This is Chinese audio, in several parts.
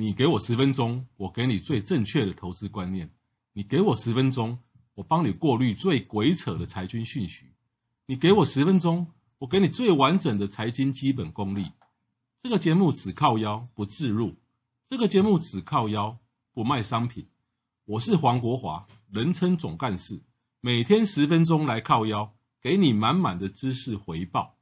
你给我十分钟，我给你最正确的投资观念；你给我十分钟，我帮你过滤最鬼扯的财经讯息；你给我十分钟，我给你最完整的财经基本功力。这个节目只靠腰不置入，这个节目只靠腰不卖商品。我是黄国华，人称总干事，每天十分钟来靠腰，给你满满的知识回报。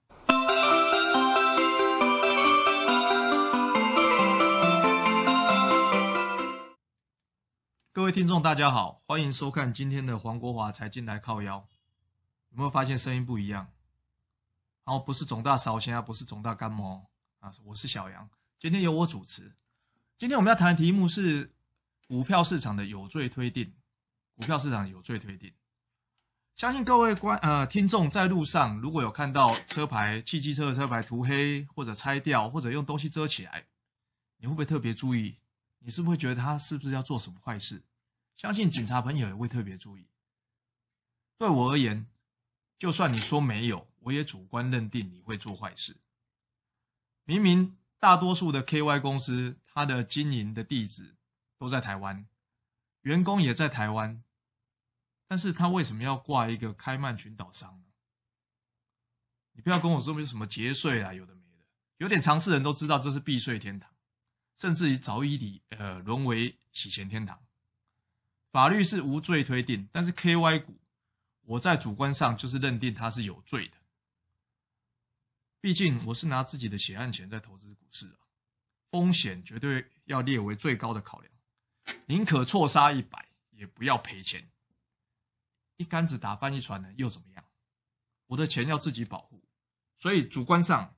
听众，大家好，欢迎收看今天的黄国华财经来靠腰。有没有发现声音不一样？然后不是总大少先啊，不是总大干毛啊，我是小杨。今天由我主持。今天我们要谈的题目是股票市场的有罪推定。股票市场有罪推定，相信各位观呃听众在路上如果有看到车牌汽机车的车牌涂黑或者拆掉或者用东西遮起来，你会不会特别注意？你是不是会觉得他是不是要做什么坏事？相信警察朋友也会特别注意。对我而言，就算你说没有，我也主观认定你会做坏事。明明大多数的 KY 公司，它的经营的地址都在台湾，员工也在台湾，但是他为什么要挂一个开曼群岛商呢？你不要跟我说有什么节税啊，有的没的，有点常识人都知道这是避税天堂。甚至于早已里呃沦为洗钱天堂，法律是无罪推定，但是 KY 股，我在主观上就是认定它是有罪的。毕竟我是拿自己的血汗钱在投资股市啊，风险绝对要列为最高的考量，宁可错杀一百，也不要赔钱。一竿子打翻一船人又怎么样？我的钱要自己保护，所以主观上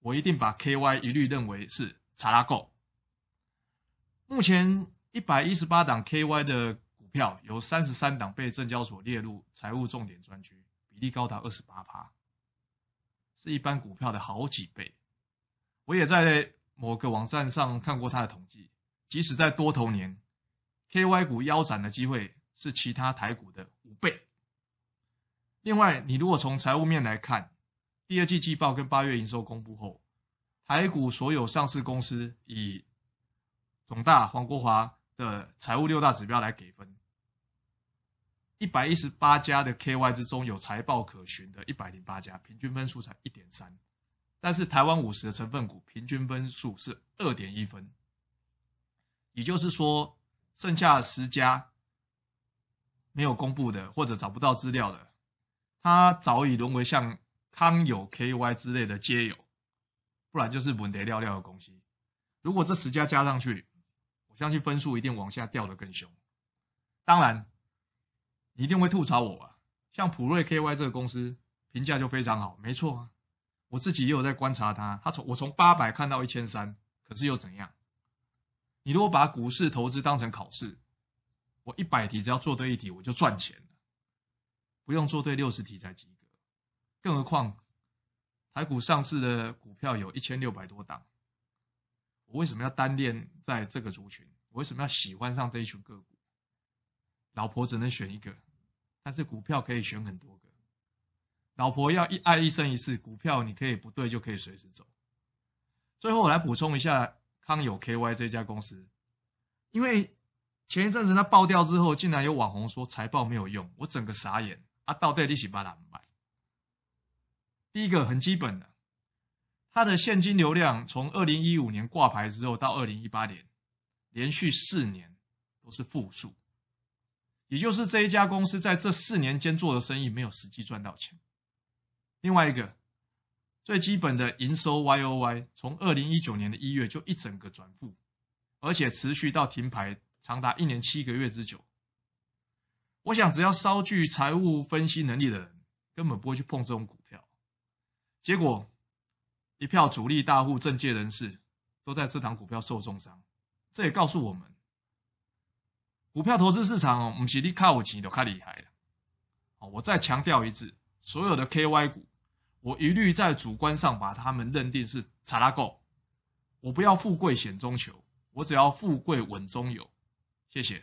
我一定把 KY 一律认为是查拉购。目前一百一十八档 KY 的票，有三十三档被证交所列入财务重点专区，比例高达二十八趴，是一般股票的好几倍。我也在某个网站上看过它的统计，即使在多头年，KY 股腰斩的机会是其他台股的五倍。另外，你如果从财务面来看，第二季季报跟八月营收公布后，台股所有上市公司以总大黄国华的财务六大指标来给，一百一十八家的 KY 之中有财报可循的一百零八家，平均分数才一点三，但是台湾五十的成分股平均分数是二点一分，也就是说，剩下十家没有公布的或者找不到资料的，它早已沦为像康友 KY 之类的街友，不然就是稳得料料的公司。如果这十家加上去，我相信分数一定往下掉的更凶。当然，你一定会吐槽我吧。像普瑞 KY 这个公司评价就非常好，没错啊。我自己也有在观察它，它从我从八百看到一千三，可是又怎样？你如果把股市投资当成考试，我一百题只要做对一题我就赚钱了，不用做对六十题才及格。更何况，台股上市的股票有一千六百多档。我为什么要单恋在这个族群？我为什么要喜欢上这一群个股？老婆只能选一个，但是股票可以选很多个。老婆要一爱一生一世，股票你可以不对就可以随时走。最后我来补充一下康友 KY 这家公司，因为前一阵子它爆掉之后，竟然有网红说财报没有用，我整个傻眼啊！到底你是把哪买？第一个很基本的。它的现金流量从二零一五年挂牌之后到二零一八年，连续四年都是负数，也就是这一家公司在这四年间做的生意没有实际赚到钱。另外一个最基本的营收 YOY，从二零一九年的一月就一整个转负，而且持续到停牌长达一年七个月之久。我想只要稍具财务分析能力的人，根本不会去碰这种股票。结果。一票主力大户、政界人士都在这档股票受重伤，这也告诉我们，股票投资市场哦，不是你靠有钱就靠厉害了。我再强调一次，所有的 KY 股，我一律在主观上把他们认定是查拉够。我不要富贵险中求，我只要富贵稳中有。谢谢。